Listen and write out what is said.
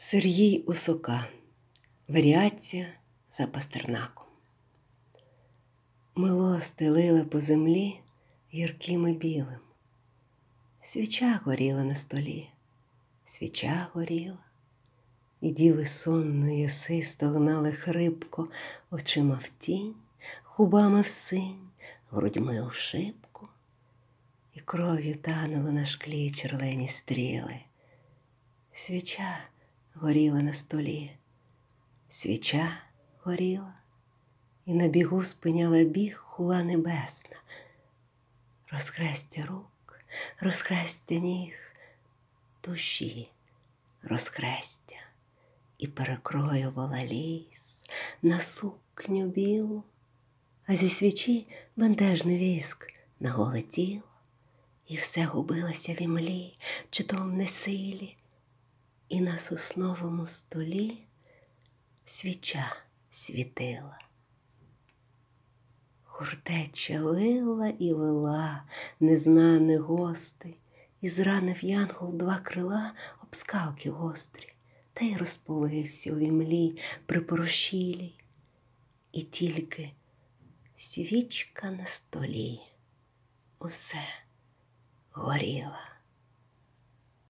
Сергій Усока. Варіація за пастернаком. Мило стелила по землі гірким і білим. Свіча горіла на столі, свіча горіла, і діви сонної яси стогнали хрипко, очима в тінь, губами в синь, грудьми у шибку, і кров'ю танули на шклі черлені стріли. Свіча горіла на столі, свіча горіла, і на бігу спиняла біг хула небесна, розхрестя рук, розхрестя ніг, душі, розхрестя, і перекроювала ліс на сукню білу, а зі свічі бентежний віск на голе тіло, і все губилося в імлі, чи то в несилі і на сосновому столі свіча світила. Хуртеча вила і вела незнаних гостей, і зранив янгол два крила об скалки гострі, та й розповився у імлі припорошілій, і тільки свічка на столі усе горіла.